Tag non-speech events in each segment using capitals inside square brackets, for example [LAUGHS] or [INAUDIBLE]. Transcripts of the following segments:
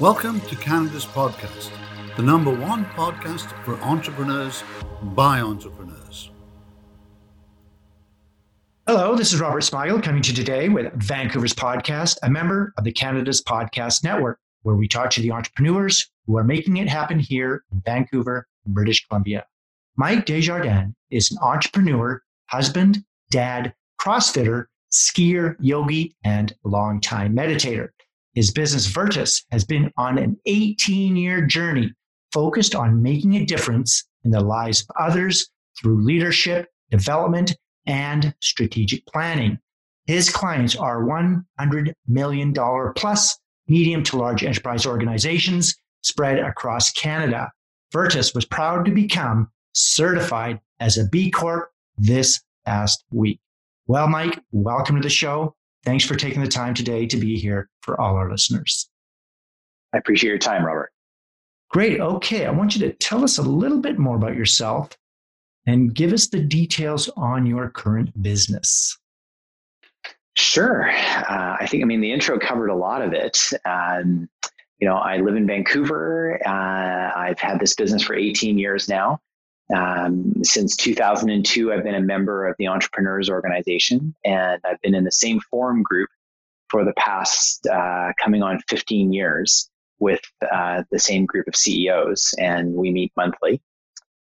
Welcome to Canada's podcast, the number one podcast for entrepreneurs by entrepreneurs. Hello, this is Robert Smigel coming to you today with Vancouver's podcast, a member of the Canada's Podcast Network, where we talk to the entrepreneurs who are making it happen here in Vancouver, British Columbia. Mike Desjardins is an entrepreneur, husband, dad, CrossFitter, skier, yogi, and longtime meditator. His business Virtus has been on an 18 year journey focused on making a difference in the lives of others through leadership, development, and strategic planning. His clients are $100 million plus medium to large enterprise organizations spread across Canada. Virtus was proud to become certified as a B Corp this past week. Well, Mike, welcome to the show. Thanks for taking the time today to be here for all our listeners. I appreciate your time, Robert. Great. Okay. I want you to tell us a little bit more about yourself and give us the details on your current business. Sure. Uh, I think, I mean, the intro covered a lot of it. Um, you know, I live in Vancouver. Uh, I've had this business for 18 years now. Um, since 2002, I've been a member of the Entrepreneurs Organization, and I've been in the same forum group for the past uh, coming on 15 years with uh, the same group of CEOs, and we meet monthly.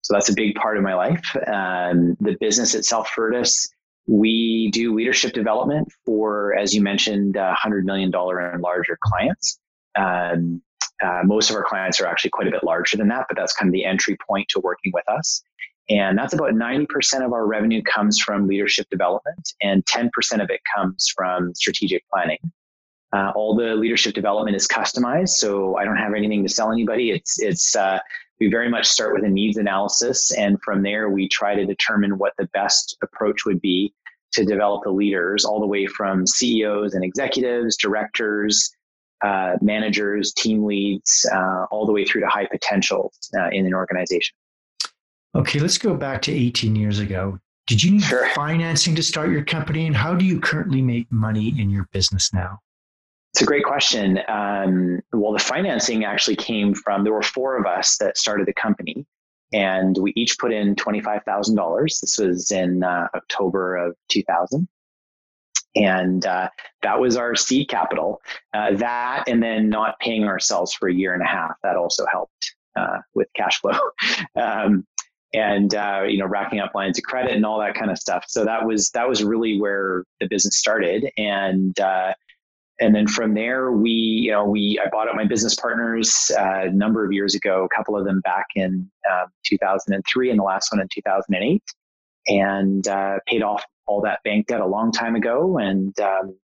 So that's a big part of my life. Um, the business itself, Virtus, we do leadership development for, as you mentioned, uh, $100 million and larger clients. Um, uh, most of our clients are actually quite a bit larger than that, but that's kind of the entry point to working with us. And that's about 90% of our revenue comes from leadership development, and 10% of it comes from strategic planning. Uh, all the leadership development is customized, so I don't have anything to sell anybody. It's it's uh, we very much start with a needs analysis, and from there we try to determine what the best approach would be to develop the leaders, all the way from CEOs and executives, directors, uh, managers, team leads, uh, all the way through to high potential uh, in an organization. Okay, let's go back to 18 years ago. Did you need sure. financing to start your company, and how do you currently make money in your business now? It's a great question. Um, well, the financing actually came from there were four of us that started the company, and we each put in $25,000. This was in uh, October of 2000 and uh, that was our seed capital. Uh, that and then not paying ourselves for a year and a half that also helped uh, with cash flow, [LAUGHS] um, and uh, you know racking up lines of credit and all that kind of stuff. So that was that was really where the business started, and uh, and then from there we you know we I bought out my business partners uh, a number of years ago, a couple of them back in um, 2003, and the last one in 2008 and uh, paid off all that bank debt a long time ago. And um,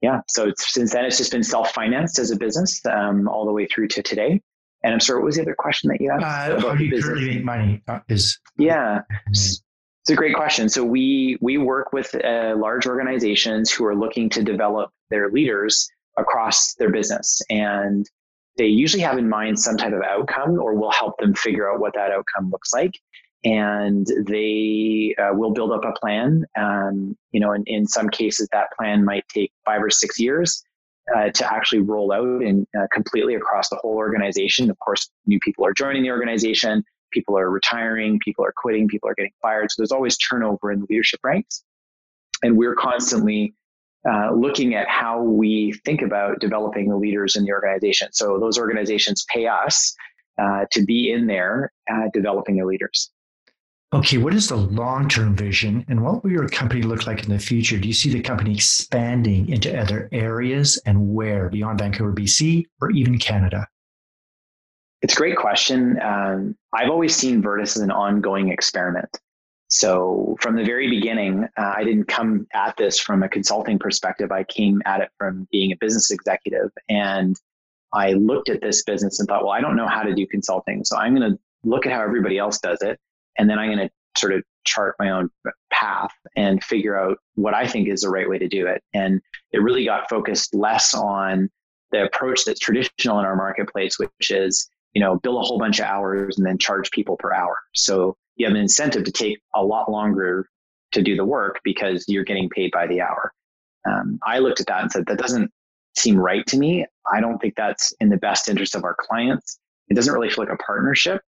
yeah, so since then it's just been self-financed as a business um, all the way through to today. And I'm sorry, what was the other question that you asked? Uh, how do you currently make money? Uh, is yeah, it's a great question. So we we work with uh, large organizations who are looking to develop their leaders across their business, and they usually have in mind some type of outcome, or we'll help them figure out what that outcome looks like and they uh, will build up a plan. Um, you know, in, in some cases, that plan might take five or six years uh, to actually roll out and uh, completely across the whole organization. Of course, new people are joining the organization, people are retiring, people are quitting, people are getting fired. So there's always turnover in the leadership ranks, and we're constantly. Uh, looking at how we think about developing the leaders in the organization. So those organizations pay us uh, to be in there uh, developing their leaders. Okay, what is the long term vision and what will your company look like in the future? Do you see the company expanding into other areas and where beyond Vancouver, BC, or even Canada? It's a great question. Um, I've always seen Virtus as an ongoing experiment. So from the very beginning, uh, I didn't come at this from a consulting perspective. I came at it from being a business executive. And I looked at this business and thought, well, I don't know how to do consulting. So I'm going to look at how everybody else does it and then I'm going to sort of chart my own path and figure out what I think is the right way to do it. And it really got focused less on the approach that's traditional in our marketplace, which is, you know, bill a whole bunch of hours and then charge people per hour. So you have an incentive to take a lot longer to do the work because you're getting paid by the hour. Um, I looked at that and said that doesn't seem right to me. I don't think that's in the best interest of our clients. It doesn't really feel like a partnership.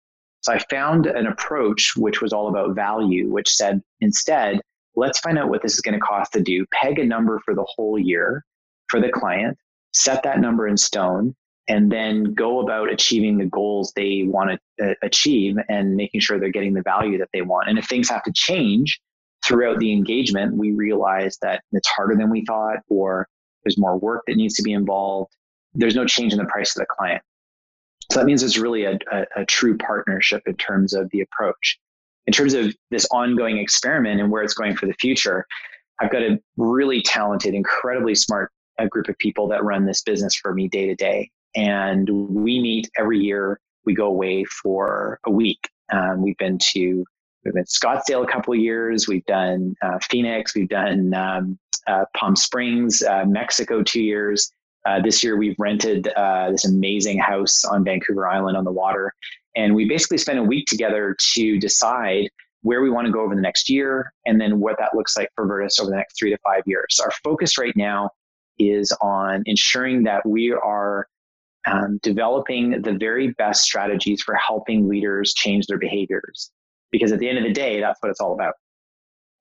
So I found an approach which was all about value, which said instead, let's find out what this is going to cost to do, peg a number for the whole year for the client, set that number in stone, and then go about achieving the goals they want to uh, achieve and making sure they're getting the value that they want. And if things have to change throughout the engagement, we realize that it's harder than we thought, or there's more work that needs to be involved. There's no change in the price of the client. So that means it's really a, a, a true partnership in terms of the approach. In terms of this ongoing experiment and where it's going for the future, I've got a really talented, incredibly smart uh, group of people that run this business for me day to day. And we meet every year. We go away for a week. Um, we've been to we've been Scottsdale a couple years. We've done uh, Phoenix. We've done um, uh, Palm Springs, uh, Mexico, two years. Uh, this year, we've rented uh, this amazing house on Vancouver Island on the water. And we basically spent a week together to decide where we want to go over the next year and then what that looks like for Virtus over the next three to five years. Our focus right now is on ensuring that we are um, developing the very best strategies for helping leaders change their behaviors. Because at the end of the day, that's what it's all about.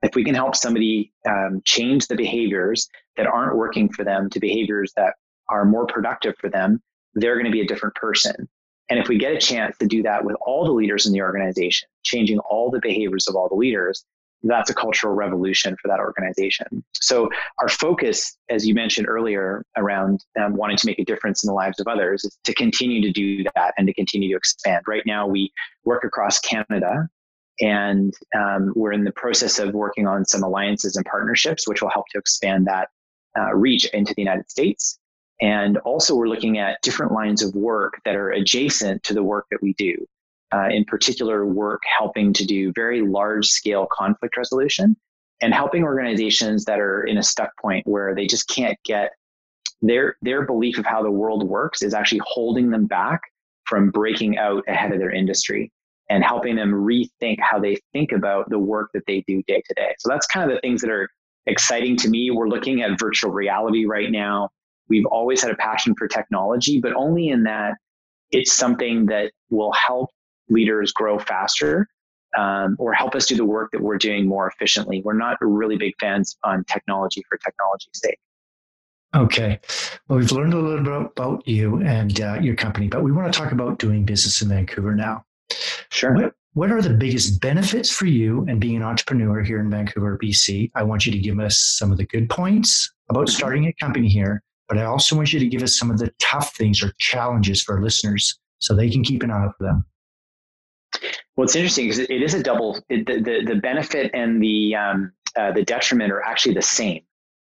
If we can help somebody um, change the behaviors that aren't working for them to behaviors that are more productive for them, they're going to be a different person. And if we get a chance to do that with all the leaders in the organization, changing all the behaviors of all the leaders, that's a cultural revolution for that organization. So, our focus, as you mentioned earlier, around um, wanting to make a difference in the lives of others, is to continue to do that and to continue to expand. Right now, we work across Canada, and um, we're in the process of working on some alliances and partnerships, which will help to expand that uh, reach into the United States. And also, we're looking at different lines of work that are adjacent to the work that we do. Uh, in particular, work helping to do very large scale conflict resolution and helping organizations that are in a stuck point where they just can't get their their belief of how the world works is actually holding them back from breaking out ahead of their industry and helping them rethink how they think about the work that they do day to day. So that's kind of the things that are exciting to me. We're looking at virtual reality right now. We've always had a passion for technology, but only in that it's something that will help leaders grow faster um, or help us do the work that we're doing more efficiently. We're not really big fans on technology for technology's sake. Okay. Well, we've learned a little bit about you and uh, your company, but we want to talk about doing business in Vancouver now. Sure. What, what are the biggest benefits for you and being an entrepreneur here in Vancouver, BC? I want you to give us some of the good points about mm-hmm. starting a company here but I also want you to give us some of the tough things or challenges for listeners so they can keep an eye out for them. Well, it's interesting because it is a double. It, the, the, the benefit and the um, uh, the detriment are actually the same,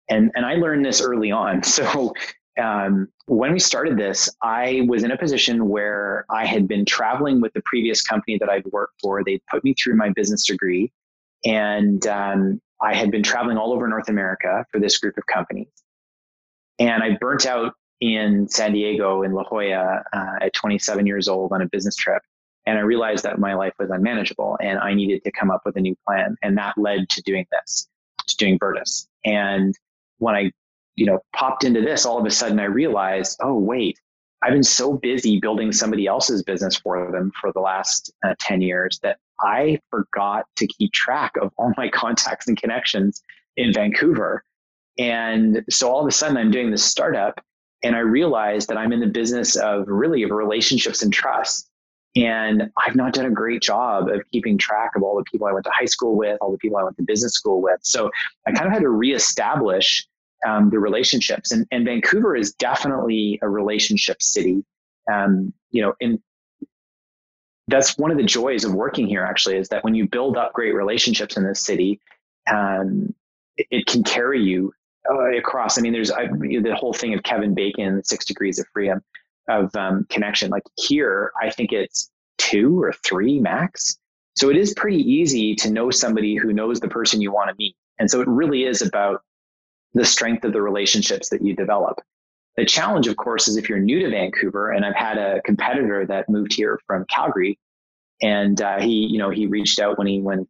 and and I learned this early on. [LAUGHS] So um, when we started this, I was in a position where I had been traveling with the previous company that I'd worked for. They put me through my business degree, and um, I had been traveling all over North America for this group of companies. And I burnt out in San Diego in La Jolla uh, at 27 years old on a business trip. And I realized that my life was unmanageable and I needed to come up with a new plan. And that led to doing this, to doing Virtus. And when I, you know, popped into this, all of a sudden I realized, oh, wait, I've been so busy building somebody else's business for them for the last uh, 10 years that I forgot to keep track of all my [LAUGHS] contacts and connections in Vancouver. And so all of a sudden I'm doing this startup and I realize that I'm in the business of really of relationships and trust. And I've not done a great job of keeping track of all the people I went to high school with, all the people I went to business school with. So I kind of had to reestablish um, the relationships. And, and Vancouver is definitely a relationship city. Um, you know, and that's one of the joys of working here. Actually, is that when you build up great relationships in this city, um, it, it can carry you uh, across. I mean, there's I, the whole thing of Kevin Bacon, six degrees of freedom of um, connection. Like here, I think it's two or three max. So it is pretty easy to know somebody who knows the person you want to meet. And so it really is about the strength of the relationships that you develop. The challenge, of course, is if you're new to Vancouver, and I've had a competitor that moved here from Calgary, and uh, he, you know, he reached out when he when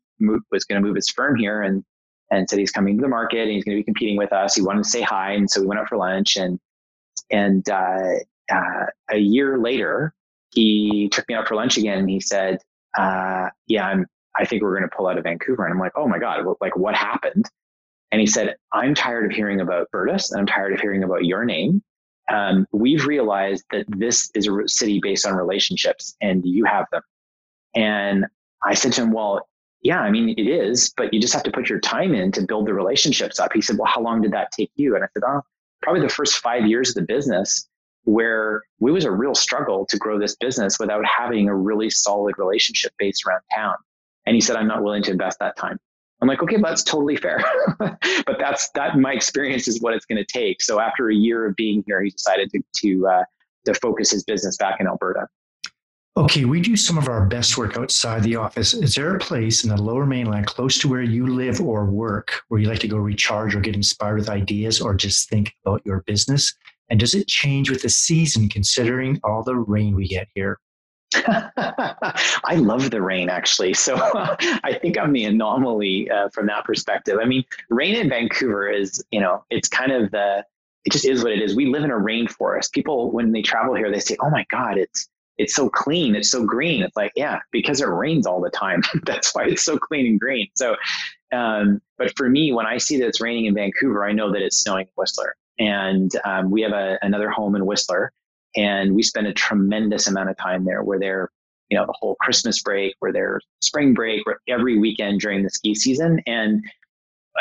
was going to move his firm here, and and said he's coming to the market and he's going to be competing with us. He wanted to say hi, and so we went out for lunch. And And uh, uh, a year later, he took me out for lunch again and he said, uh, yeah, I'm, I think we're going to pull out of Vancouver. And I'm like, oh my God, like what happened? And he said, I'm tired of hearing about Virtus and I'm tired of hearing about your name. Um, we've realized that this is a city based on relationships and you have them. And I said to him, well, yeah, I mean, it is, but you just have to put your time in to build the relationships up. He said, well, how long did that take you? And I said, oh, probably the first five years of the business where it was a real struggle to grow this business without having a really solid relationship base around town. And he said, I'm not willing to invest that time. I'm like, okay, well, that's totally fair. [LAUGHS] but that's that my experience is what it's going to take. So after a year of being here, he decided to to, uh, to focus his business back in Alberta. Okay, we do some of our best work outside the office. Is there a place in the lower mainland close to where you live or work where you like to go recharge or get inspired with ideas or just think about your business? And does it change with the season considering all the rain we get here? [LAUGHS] I love the rain actually. So [LAUGHS] I think I'm the anomaly uh, from that perspective. I mean, rain in Vancouver is, you know, it's kind of the, it just is what it is. We live in a rainforest. People, when they travel here, they say, oh my God, it's, it's so clean. It's so green. It's like, yeah, because it rains all the time. [LAUGHS] That's why it's so clean and green. So, um, but for me, when I see that it's raining in Vancouver, I know that it's snowing in Whistler and um, we have a, another home in Whistler, and we spend a tremendous amount of time there. We're there, you know, the whole Christmas break, we're spring break, we're every weekend during the ski season, and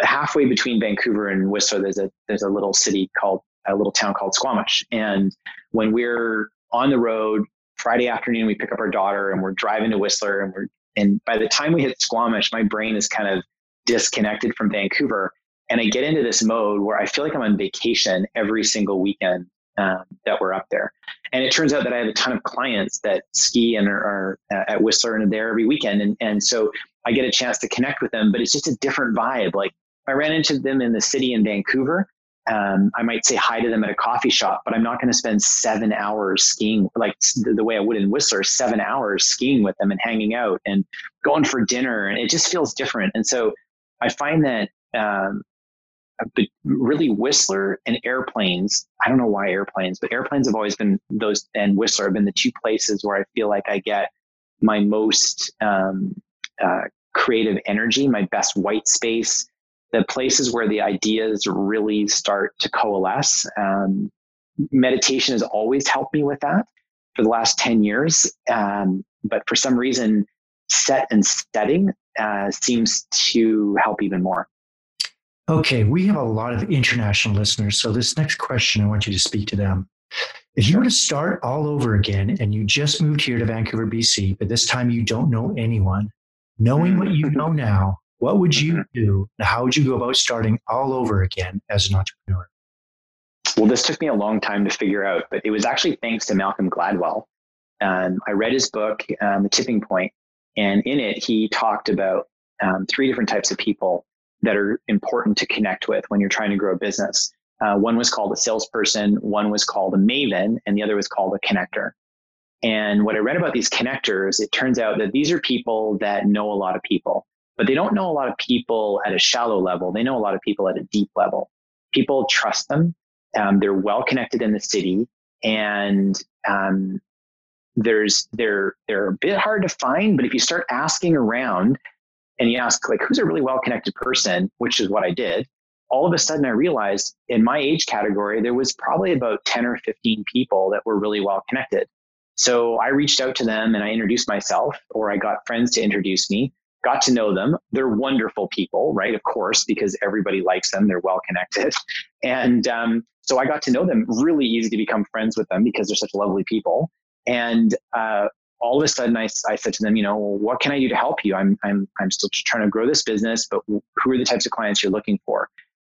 halfway between Vancouver and Whistler, there's a there's a little city called a little town called Squamish, and when we're on the road Friday afternoon, we pick up our daughter and we're driving to Whistler, and we're and by the time we hit Squamish, my brain is kind of disconnected from Vancouver and I get into this mode where I feel like I'm on vacation every single weekend um, that we're up there. And it turns out that I have a ton of clients that ski and are, are uh, at Whistler and are there every weekend. And, and so I get a chance to connect with them, but it's just a different vibe. Like I ran into them in the city in Vancouver. Um, I might say hi to them at a coffee shop, but I'm not going to spend seven hours skiing like the, the way I would in Whistler, seven hours skiing with them and hanging out and going for dinner. And it just feels different. And so I find that um, but really Whistler and airplanes. I don't know why airplanes, but airplanes have always been those, and Whistler have been the two places where I feel like I get my most um, uh, creative energy, my best white space, the places where the ideas really start to coalesce. Um, meditation has always helped me with that for the last 10 years. Um, but for some reason, set and setting uh, seems to help even more. Okay, we have a lot of international listeners. So, this next question, I want you to speak to them. If you were to start all over again and you just moved here to Vancouver, BC, but this time you don't know anyone, knowing what you know now, what would you mm-hmm. do? How would you go about starting all over again as an entrepreneur? Well, this took me a long time to figure out, but it was actually thanks to Malcolm Gladwell. Um, I read his book, um, The Tipping Point, and in it, he talked about um, three different types of people that are important to connect with when you're trying to grow a business. Uh, one was called a salesperson, one was called a maven, and the other was called a connector. And what I read about these connectors, it turns out that these are people that know a lot of people, but they don't know a lot of people at a shallow level. They know a lot of people at a deep level. People trust them. Um, they're well connected in the city, and um, there's they're they're a bit hard to find. But if you start asking around, and you ask like who's a really well connected person which is what i did all of a sudden i realized in my age category there was probably about 10 or 15 people that were really well connected so i reached out to them and i introduced myself or i got friends to introduce me got to know them they're wonderful people right of course because everybody likes them they're well connected [LAUGHS] and um, so i got to know them really easy to become friends with them because they're such lovely people and uh, all of a sudden I, I said to them, you know, what can I do to help you? I'm, I'm, I'm still trying to grow this business, but who are the types of clients you're looking for?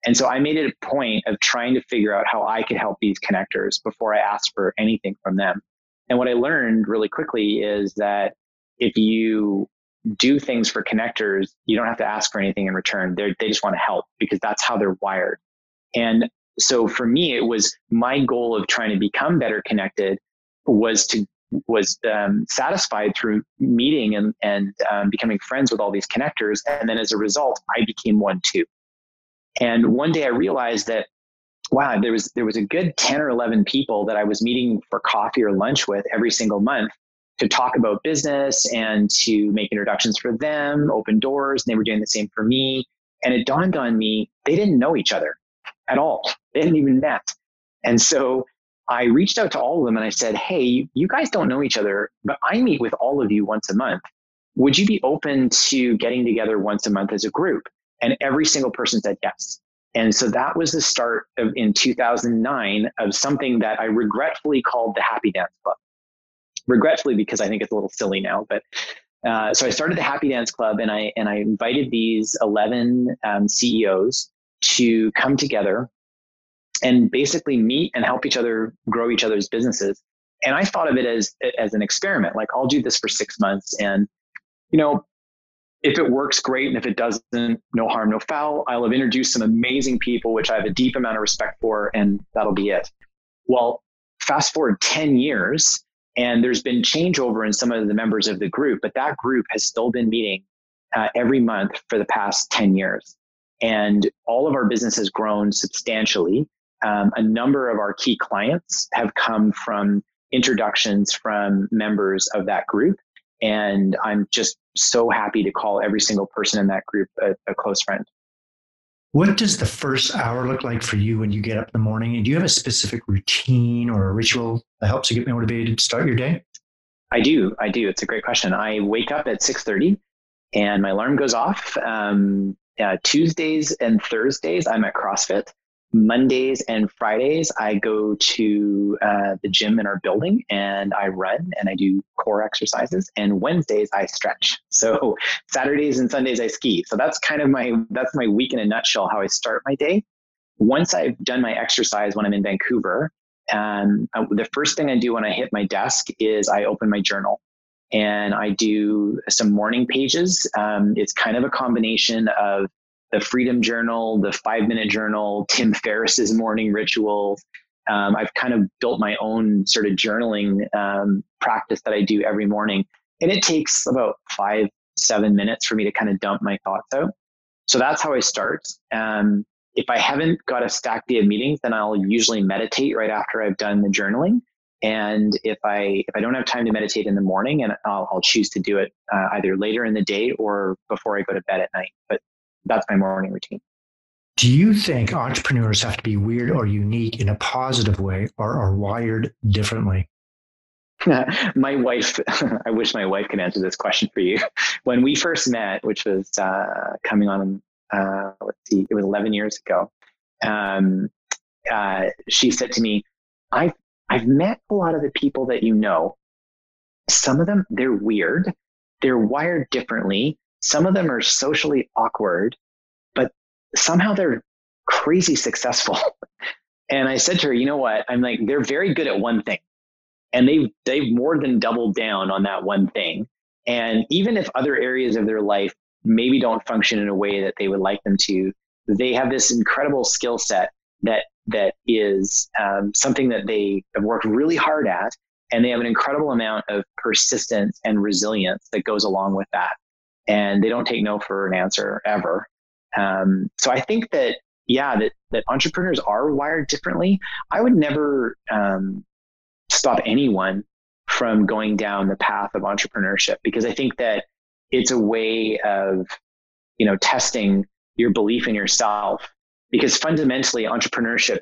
And so I made it a point of trying to figure out how I could help these connectors before I asked for anything from them. And what I learned really quickly is that if you do things for connectors, you don't have to ask for anything in return. They're, they just want to help because that's how they're wired. And so for me, it was my goal of trying to become better connected was to was um, satisfied through meeting and, and um, becoming friends with all these connectors. And then as a result, I became one too. And one day I realized that wow, there was there was a good 10 or 11 people that I was meeting for coffee or lunch with every single month to talk about business and to make introductions for them, open doors. And they were doing the same for me. And it dawned on me they didn't know each other at all. They hadn't even met. And so I reached out to all of them and I said, Hey, you guys don't know each other, but I meet with all of you once a month. Would you be open to getting together once a month as a group? And every single person said yes. And so that was the start of in 2009 of something that I regretfully called the Happy Dance Club. Regretfully, because I think it's a little silly now, but uh, so I started the Happy Dance Club, and I and I invited these 11 um, CEOs to come together and basically meet and help each other grow each other's businesses. And I thought of it as as an experiment. Like I'll do this for six months, and you know, if it works, great. And if it doesn't, no harm, no foul. I'll have introduced some amazing people, which I have a deep amount of respect for, and that'll be it. Well, fast forward 10 years, and there's been changeover in some of the members of the group, but that group has still been meeting uh, every month for the past 10 years. And all of our business has grown substantially. Um, a number of our key clients have come from introductions from members of that group. And I'm just so happy to call every single person in that group a, a close friend. What does the first hour look like for you when you get up in the morning? And do you have a specific routine or a ritual that helps you get motivated to start your day? I do. I do. It's a great question. I wake up at 6:30 and my alarm goes off. Um, uh, Tuesdays and Thursdays, I'm at CrossFit. Mondays and Fridays, I go to uh, the gym in our building and I run and I do core exercises. And Wednesdays, I stretch. So [LAUGHS] Saturdays and Sundays, I ski. So that's kind of my that's my week in a nutshell. How I start my day. Once I've done my exercise when I'm in Vancouver, um, the first thing I do when I hit my desk is I open my journal and I do some morning pages. Um, it's kind of a combination of the Freedom Journal, the Five Minute Journal, Tim Ferriss's morning ritual. Um, I've kind of built my own sort of journaling um, practice that I do every morning, and it takes about five, seven minutes for me to kind of dump my thoughts out. So that's how I start. Um, if I haven't got a stacked day of meetings, then I'll usually meditate right after I've done the journaling. And if I if I don't have time to meditate in the morning, and I'll, I'll choose to do it uh, either later in the day or before I go to bed at night. But that's my morning routine. Do you think entrepreneurs have to be weird or unique in a positive way or are wired differently? [LAUGHS] my wife, [LAUGHS] I wish my wife could answer this question for you. [LAUGHS] When we first met, which was uh, coming on, uh, let's see, it was 11 years ago, um, uh, she said to me, I've, I've met a lot of the people that you know. Some of them, they're weird. They're wired differently. Some of them are socially awkward, but somehow they're crazy successful. [LAUGHS] and I said to her, you know what? I'm like, they're very good at one thing. And they've they've more than doubled down on that one thing. And even if other areas of their life maybe don't function in a way that they would like them to, they have this incredible skill set that that is um, something that they have worked really hard at, and they have an incredible amount of persistence and resilience that goes along with that and they don't take no for an answer ever. Um, so I think that yeah, that that entrepreneurs are wired differently. I would never um, stop anyone from going down the path of entrepreneurship because I think that it's a way of you know testing your belief in yourself because fundamentally entrepreneurship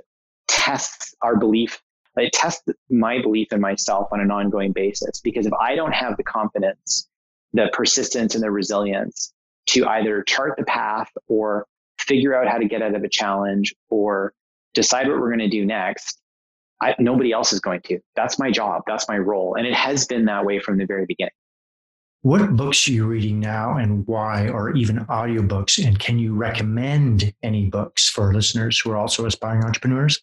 tests our belief it tests my belief in myself on an ongoing basis because if i don't have the confidence the persistence and the resilience to either chart the path or figure out how to get out of a challenge or decide what we're going to do next. I, nobody else is going to. That's my job. That's my role. And it has been that way from the very beginning. What books are you reading now and why, or even audiobooks? And can you recommend any books for listeners who are also aspiring entrepreneurs?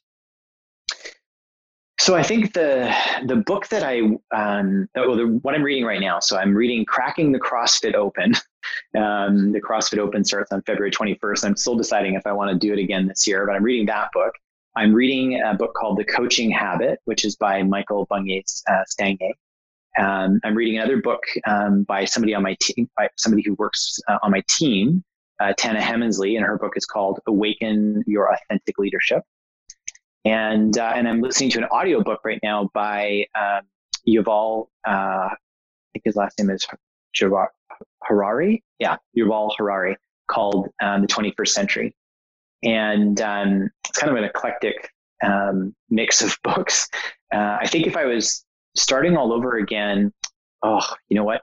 So I think the the book that I um, oh, the, what I'm reading right now. So I'm reading "Cracking the CrossFit Open." [LAUGHS] Um, the CrossFit Open starts on February 21st. I'm still deciding if I want to do it again this year, but I'm reading that book. I'm reading a book called The Coaching Habit, which is by Michael Bungay uh, Stanier. Um, I'm reading another book um, by somebody on my team, by somebody who works uh, on my team, uh, Tana Hemmensley, and her book is called Awaken Your Authentic Leadership. And, uh, and I'm listening to an audiobook right now by um, Yuval, uh, I think his last name is Harari. Yeah, Yuval Harari, called um, The 21st Century. And um, it's kind of an eclectic um, mix of [LAUGHS] books. Uh, I think if I was starting all over again, oh, you know what?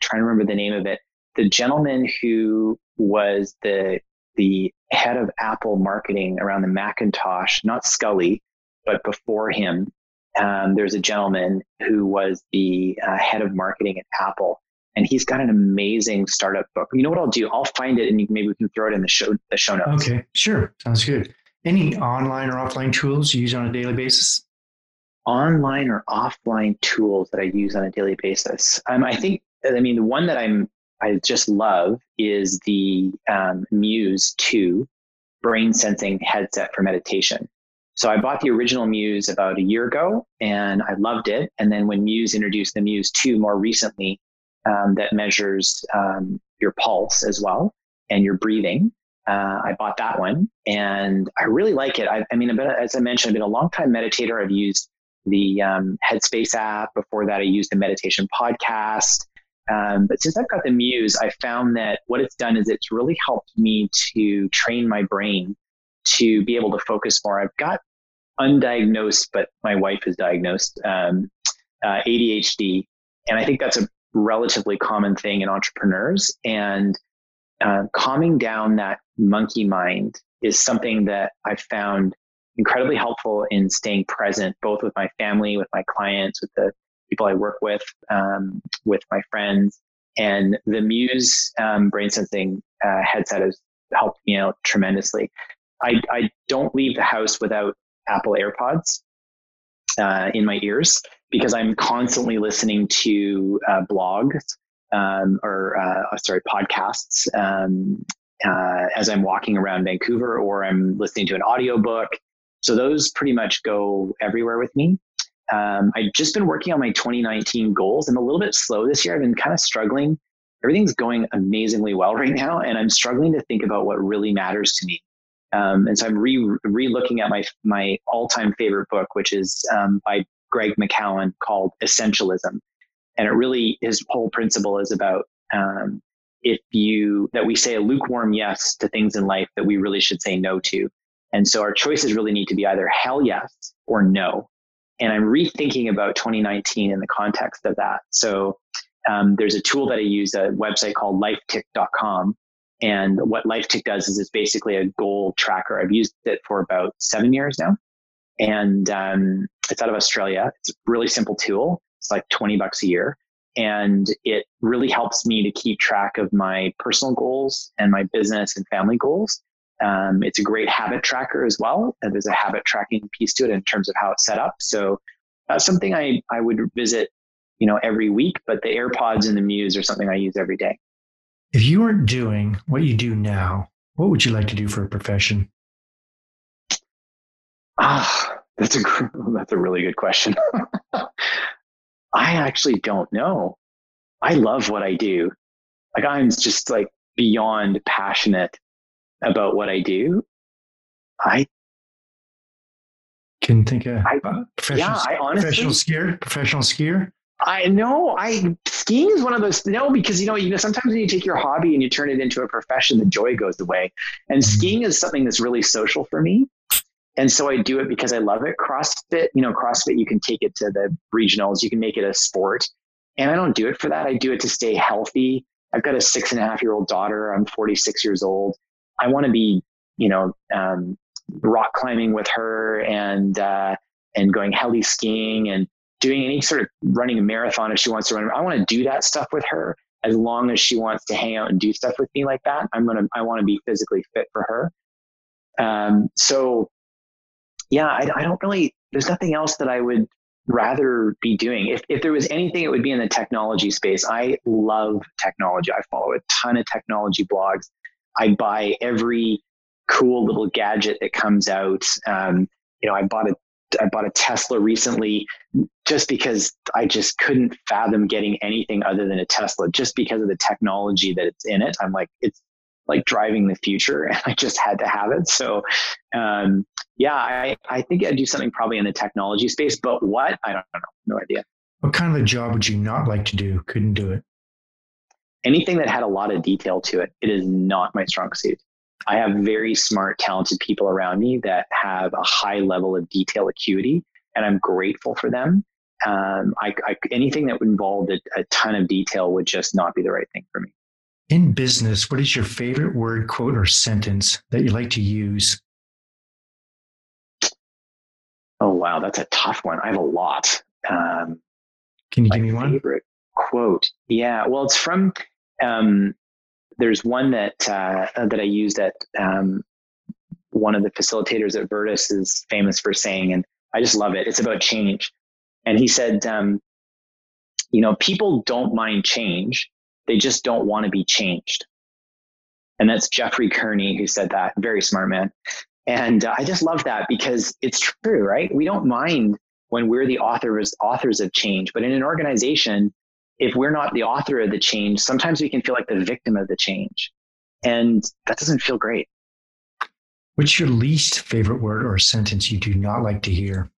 Trying to remember the name of it. The gentleman who was the the head of Apple marketing around the Macintosh, not Sculley, but before him, um, there's a gentleman who was the uh, head of marketing at Apple, and he's got an amazing startup book. You know what I'll do? I'll find it, and maybe we can throw it in the show the show notes. Okay, sure, sounds good. Any online or offline tools you use on a daily basis? Online or offline tools that I use on a daily basis. Um, I think. I mean, the one that I'm I just love is the um, Muse 2 brain sensing headset for meditation. So I bought the original Muse about a year ago and I loved it. And then when Muse introduced the Muse 2 more recently, um, that measures um, your pulse as well and your breathing, uh, I bought that one and I really like it. I, I mean, as I mentioned, I've been a long time meditator. I've used the um, Headspace app. Before that, I used the meditation podcast. Um, but since I've got the Muse, I found that what it's done is it's really helped me to train my brain to be able to focus more. I've got undiagnosed, but my wife is diagnosed um, uh, ADHD, and I think that's a relatively common thing in entrepreneurs. And uh, calming down that monkey mind is something that I've found incredibly helpful in staying present, both with my family, with my clients, with the people I work with, um, with my friends. And the Muse um, brain sensing uh, headset has helped me out tremendously. I, I don't leave the house without Apple AirPods uh, in my ears because I'm constantly listening to uh, blogs um, or uh, sorry podcasts um, uh, as I'm walking around Vancouver or I'm listening to an audiobook. So those pretty much go everywhere with me. Um, I've just been working on my 2019 goals. I'm a little bit slow this year. I've been kind of struggling. Everything's going amazingly well right now, and I'm struggling to think about what really matters to me. Um, and so I'm re re-looking at my my all-time favorite book, which is um, by Greg McKeown called Essentialism, and it really his whole principle is about um, if you that we say a lukewarm yes to things in life that we really should say no to, and so our choices really need to be either hell yes or no. And I'm rethinking about 2019 in the context of that. So um, there's a tool that I use, a website called lifetick.com. And what LifeTick does is it's basically a goal tracker. I've used it for about seven years now. And um, it's out of Australia. It's a really simple tool. It's like 20 bucks a year. And it really helps me to keep track of my personal goals and my business and family goals. Um, it's a great habit tracker as well. And there's a habit tracking piece to it in terms of how it's set up. So that's something I, I would visit, you know, every week, but the AirPods and the Muse are something I use every day. If you weren't doing what you do now, what would you like to do for a profession? Ah, that's a [LAUGHS] that's a really good question. [LAUGHS] I actually don't know. I love what I do. Like I'm just like beyond passionate about what I do, I can think of I, professional, yeah, I honestly, professional skier, professional skier. I know. I skiing is one of those. No, because you know, you know, sometimes when you take your hobby and you turn it into a profession, the joy goes away. And mm-hmm. skiing is something that's really social for me. And so I do it because I love it. CrossFit, you know, CrossFit, you can take it to the regionals, you can make it a sport. And I don't do it for that. I do it to stay healthy. I've got a six and a half year old daughter. I'm 46 years old. I want to be, you know, um, rock climbing with her and uh, and going heli skiing and doing any sort of running a marathon if she wants to run. I want to do that stuff with her as long as she wants to hang out and do stuff with me like that. I'm gonna I want to be physically fit for her. Um, so yeah, I, I don't really. There's nothing else that I would rather be doing. If, if there was anything, it would be in the technology space. I love technology. I follow a ton of technology blogs. I buy every cool little gadget that comes out. Um, you know, I bought a I bought a Tesla recently just because I just couldn't fathom getting anything other than a Tesla just because of the technology that it's in it. I'm like, it's like driving the future [LAUGHS] and I just had to have it. So, um, yeah, I, I think I'd do something probably in the technology space, but what? I don't know. No idea. What kind of a job would you not like to do? Couldn't do it? Anything that had a lot of detail to it. It is not my strong suit. I have very smart, talented people around me that have a high level of detail acuity, and I'm grateful for them. Um, I, I, anything that involved a, a ton of detail would just not be the right thing for me. In business, what is your favorite word, quote, or sentence that you like to use? Oh, wow. That's a tough one. I have a lot. Um, Can you give me one? Favorite quote. Yeah. Well, it's from, um, there's one that, uh, that I used at, um, one of the facilitators at Virtus is famous for saying, and I just love it. It's about change. And he said, um, you know, people don't mind change. They just don't want to be changed. And that's Jeffrey Kearney who said that. Very smart man. And uh, I just love that because it's true, right? We don't mind when we're the authors authors of change, but in an organization, if we're not the author of the change, sometimes we can feel like the victim of the change, and that doesn't feel great. What's your least favorite word or sentence you do not like to hear?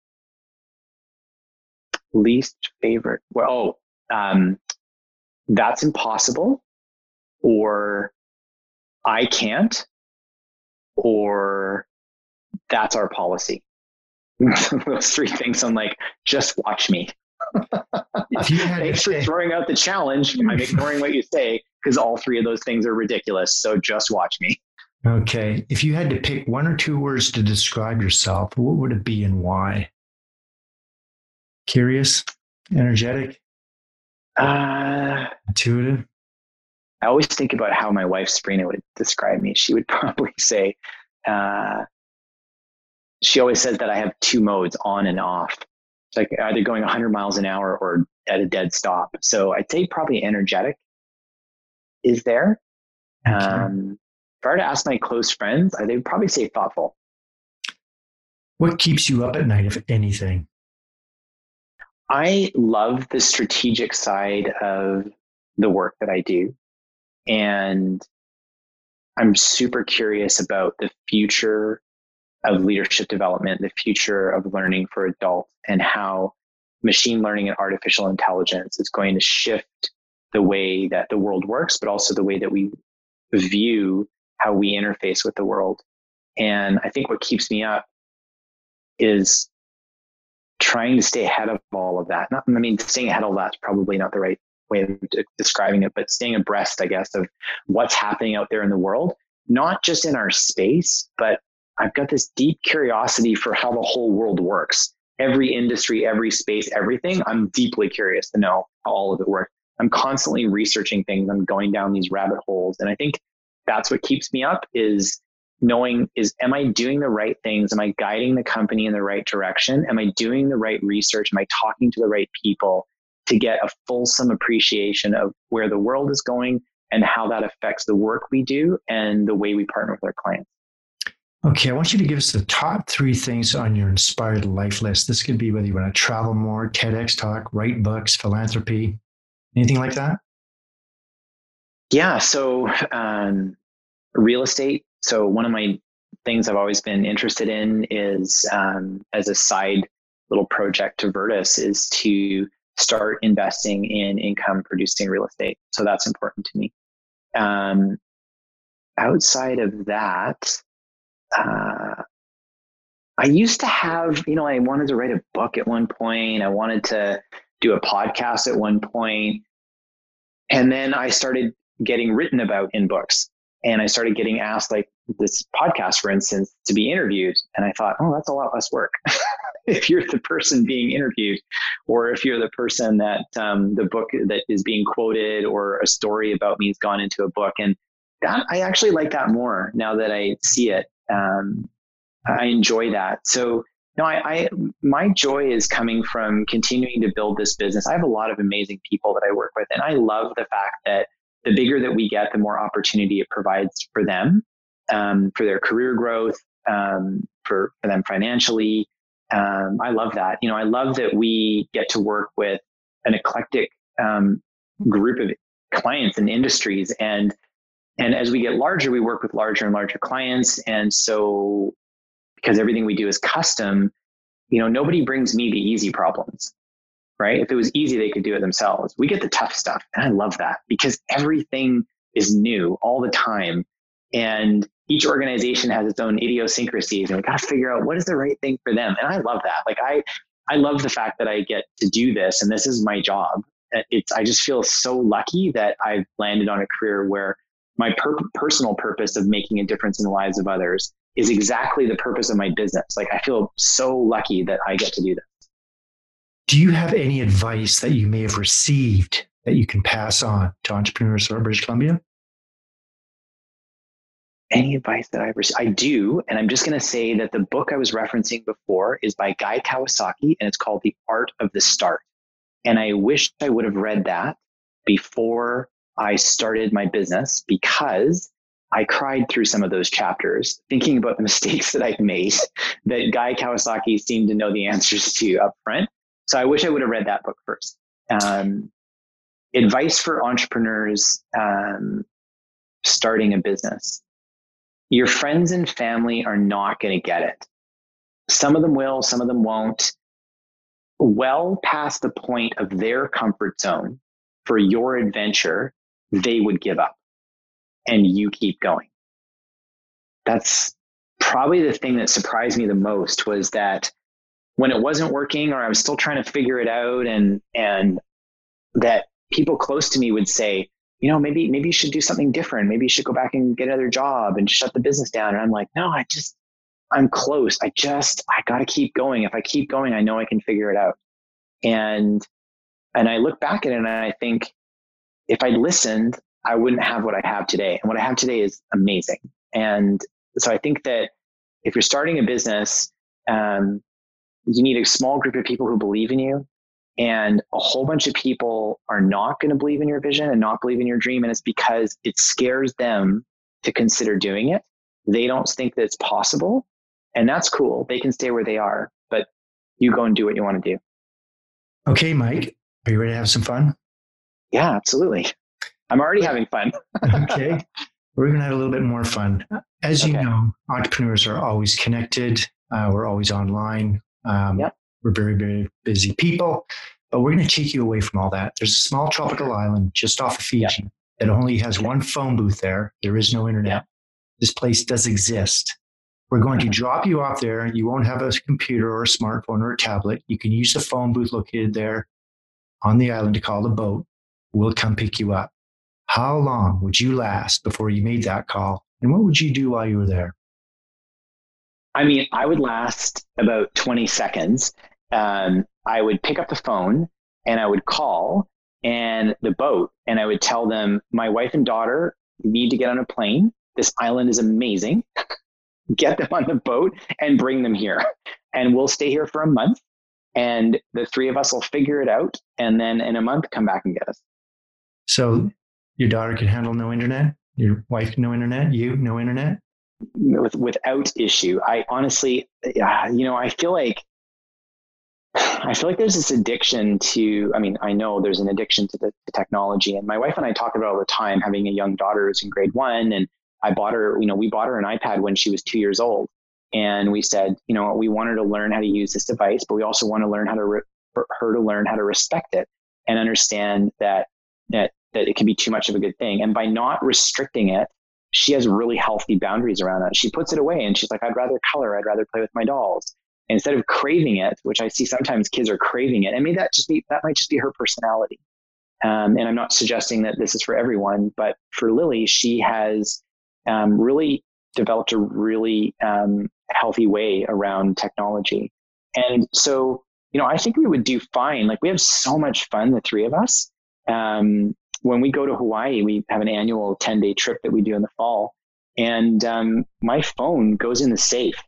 Least favorite? Well, oh, um, that's impossible, or I can't, or that's our policy. [LAUGHS] Those three things, I'm like, just watch me. Thanks for throwing out the challenge. I'm [LAUGHS] ignoring what you say because all three of those things are ridiculous. So just watch me. Okay. If you had to pick one or two words to describe yourself, what would it be and why? Curious, energetic, uh, intuitive. I always think about how my wife Sabrina would describe me. She would [LAUGHS] probably say, uh, she always says that I have two modes on and off. Like either going 100 miles an hour or at a dead stop. So I'd say probably energetic is there. Okay. Um, if I were to ask my close friends, they would probably say thoughtful. What keeps you up at night, if anything? I love the strategic side of the work that I do. And I'm super curious about the future of leadership development, the future of learning for adults, and how machine learning and artificial intelligence is going to shift the way that the world works, but also the way that we view how we interface with the world. And I think what keeps me up is trying to stay ahead of all of that. Not, I mean, staying ahead of that's probably not the right way of describing it, but staying abreast, I guess, of what's happening out there in the world, not just in our space, but I've got this deep curiosity for how the whole world works. Every industry, every space, everything. I'm deeply curious to know how all of it works. I'm constantly researching things. I'm going down these rabbit holes. And I think that's what keeps me up is knowing is am I doing the right things? Am I guiding the company in the right direction? Am I doing the right research? Am I talking to the right people to get a fulsome appreciation of where the world is going and how that affects the work we do and the way we partner with our clients? Okay, I want you to give us the top three things on your inspired life list. This could be whether you want to travel more, TEDx talk, write books, philanthropy, anything like that. Yeah, so um, real estate. So one of my things I've always been interested in is um, as a side little project to Virtus is to start investing in income producing real estate. So that's important to me. Um, outside of that, uh, I used to have, you know, I wanted to write a book at one point. I wanted to do a podcast at one point. And then I started getting written about in books. And I started getting asked, like this podcast, for instance, to be interviewed. And I thought, oh, that's a lot less work. [LAUGHS] if you're the person being interviewed, or if you're the person that um, the book that is being quoted, or a story about me has gone into a book. And that I actually like that more now that I see it um, I enjoy that. So no, I, I, my joy is coming from continuing to build this business. I have a lot of amazing people that I work with, and I love the fact that the bigger that we get, the more opportunity it provides for them, um, for their career growth, um, for for them financially. Um, I love that. You know, I love that we get to work with an eclectic um, group of clients and industries, and And as we get larger, we work with larger and larger clients. And so, because everything we do is custom, you know, nobody brings me the easy problems, right? If it was easy, they could do it themselves. We get the tough stuff. And I love that because everything is new all the time. And each organization has its own idiosyncrasies and we got to figure out what is the right thing for them. And I love that. Like I, I love the fact that I get to do this and this is my job. It's, I just feel so lucky that I've landed on a career where my per- personal purpose of making a difference in the lives of others is exactly the purpose of my business. Like I feel so lucky that I get to do this. Do you have any advice that you may have received that you can pass on to entrepreneurs from British Columbia? any advice that I've received? I do. And I'm just going to say that the book I was referencing before is by Guy Kawasaki and it's called The Art of the Start. And I wish I would have read that before I started my business because I cried through some of those chapters thinking about the [LAUGHS] mistakes that I've made that Guy Kawasaki seemed to know the answers to up front. So I wish I would have read that book first. Um, advice for entrepreneurs um, starting a business your friends and family are not going to get it. Some of them will, some of them won't. Well past the point of their comfort zone for your adventure, they would give up and you keep going. That's probably the thing that surprised me the most was that when it wasn't working or I was still trying to figure it out and and that people close to me would say, you know, maybe maybe you should do something different. Maybe you should go back and get another job and shut the business down. And I'm like, no, I just I'm close. I just I got to keep going. If I keep going, I know I can figure it out. And and I look back at it and I think if I listened, I wouldn't have what I have today. And what I have today is amazing. And so I think that if you're starting a business, um, you need a small group of people who believe in you and a whole bunch of people are not going to believe in your vision and not believe in your dream. And it's because it scares them to consider doing it. They don't think that it's possible. And that's cool. They can stay where they are, but you go and do what you want to do. Okay, Mike, are you ready to have some fun? Yeah, absolutely. I'm already having fun. [LAUGHS] okay. We're going to have a little bit more fun. As you okay. know, entrepreneurs are always connected. Uh, we're always online. Um, yep. We're very, very busy people, but we're going to take you away from all that. There's a small tropical island just off of Fiji yeah. that only has one phone booth there. There is no internet. Yeah. This place does exist. We're going to uh-huh. drop you off there. You won't have a computer or a smartphone or a tablet. You can use the phone booth located there on the island to call the boat. We'll come pick you up. How long would you last before you made that call? And what would you do while you were there? I mean, I would last about 20 seconds um, I would pick up the phone and I would call and the boat and I would tell them, my wife and daughter need to get on a plane. This island is amazing. [LAUGHS] get them on the boat and bring them here. [LAUGHS] And we'll stay here for a month and the three of us will figure it out. And then in a month, come back and get us. So hmm. your daughter can handle no internet, your wife, no internet, you, no internet? With, without issue. I honestly, yeah, you know, I feel like I feel like there's this addiction to, I mean, I know there's an addiction to the to technology. And my wife and I talk about all the time having a young daughter who's in grade one. And I bought her, you know, we bought her an iPad when she was two years old. And we said, you know, we want her to learn how to use this device, but we also want to learn how to, re- for her to learn how to respect it and understand that, that, that it can be too much of a good thing. And by not restricting it, she has really healthy boundaries around that. She puts it away and she's like, I'd rather color. I'd rather play with my dolls instead of craving it, which I see sometimes kids are craving it, and maybe that just be that might just be her personality. Um, and I'm not suggesting that this is for everyone, but for Lily, she has um, really developed a really um, healthy way around technology. And so, you know, I think we would do fine. Like we have so much fun, the three of us. Um, when we go to Hawaii, we have an annual 10 day trip that we do in the fall. And um, my phone goes in the safe,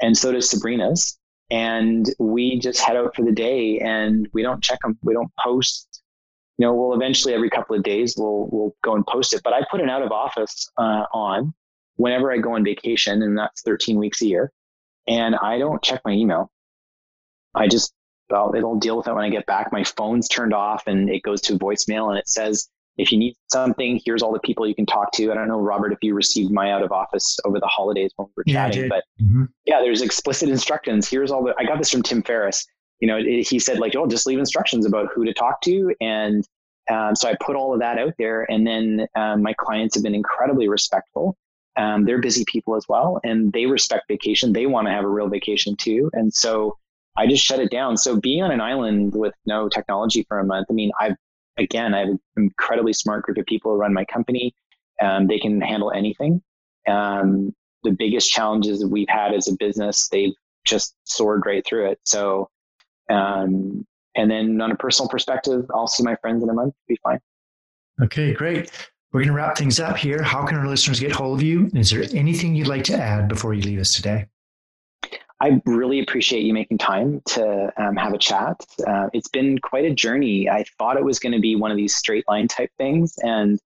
and so does Sabrina's and we just head out for the day and we don't check them. We don't post. You know, we'll eventually every couple of days we'll we'll go and post it. But I put an out of office uh, on whenever I go on vacation, and that's 13 weeks a year. And I don't check my email. I just well, it'll deal with it when I get back. My phone's turned off and it goes to voicemail and it says if you need something, here's all the people you can talk to. I don't know, Robert, if you received my out of office over the holidays when we were Yeah, chatting, but hmm yeah, there's explicit instructions. Here's all the, I got this from Tim Ferriss. You know, it, he said like, oh, just leave instructions about who to talk to. And um, so I put all of that out there. And then um, my clients have been incredibly respectful. Um, they're busy people as well, and they respect vacation. They want to have a real vacation too. And so I just shut it down. So being on an island with no technology for a month, I mean, I've, again, I have an incredibly smart group of people who run my company. Um, they can handle anything. Um, the biggest challenges that we've had as a business, they've just soared right through it. So, um, and then on a personal perspective, I'll see my friends in a month, be fine. Okay, great. We're going to wrap things up here. How can our listeners get hold of you? Is there anything you'd like to add before you leave us today? I really appreciate you making time to um, have a chat. Uh, it's been quite a journey. I thought it was going to be one of these straight line type things, and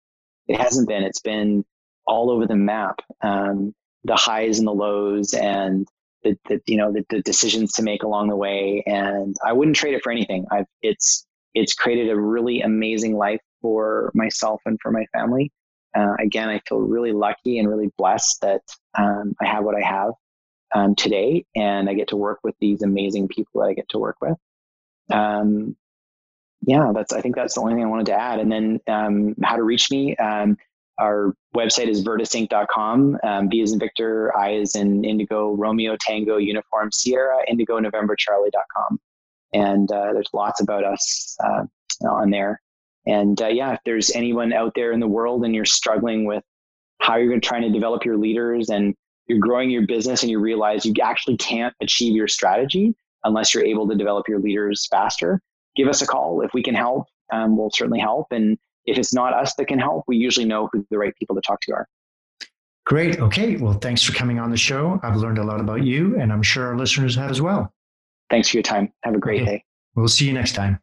it hasn't been. It's been all over the map. Um, the highs and the lows, and the, the you know the, the decisions to make along the way. And I wouldn't trade it for anything. I've it's it's created a really amazing life for myself and for my family. Uh, again, I feel really lucky and really blessed that um, I have what I have um, today, and I get to work with these amazing people that I get to work with. Um, yeah, that's. I think that's the only thing I wanted to add. And then um, how to reach me. Um, our website is virtusinc.com. Um, V is in Victor, I is in Indigo, Romeo, Tango, Uniform, Sierra, Indigo, November, Charlie.com. And uh, there's lots about us uh, on there. And uh, yeah, if there's anyone out there in the world and you're struggling with how you're going to try to develop your leaders and you're growing your business and you realize you actually can't achieve your strategy unless you're able to develop your leaders faster, give us a call. If we can help, um, we'll certainly help. And if it's not us that can help, we usually know who the right people to talk to are. Great. Okay. Well, thanks for coming on the show. I've learned a lot about you, and I'm sure our listeners have as well. Thanks for your time. Have a great Okay. day. We'll see you next time.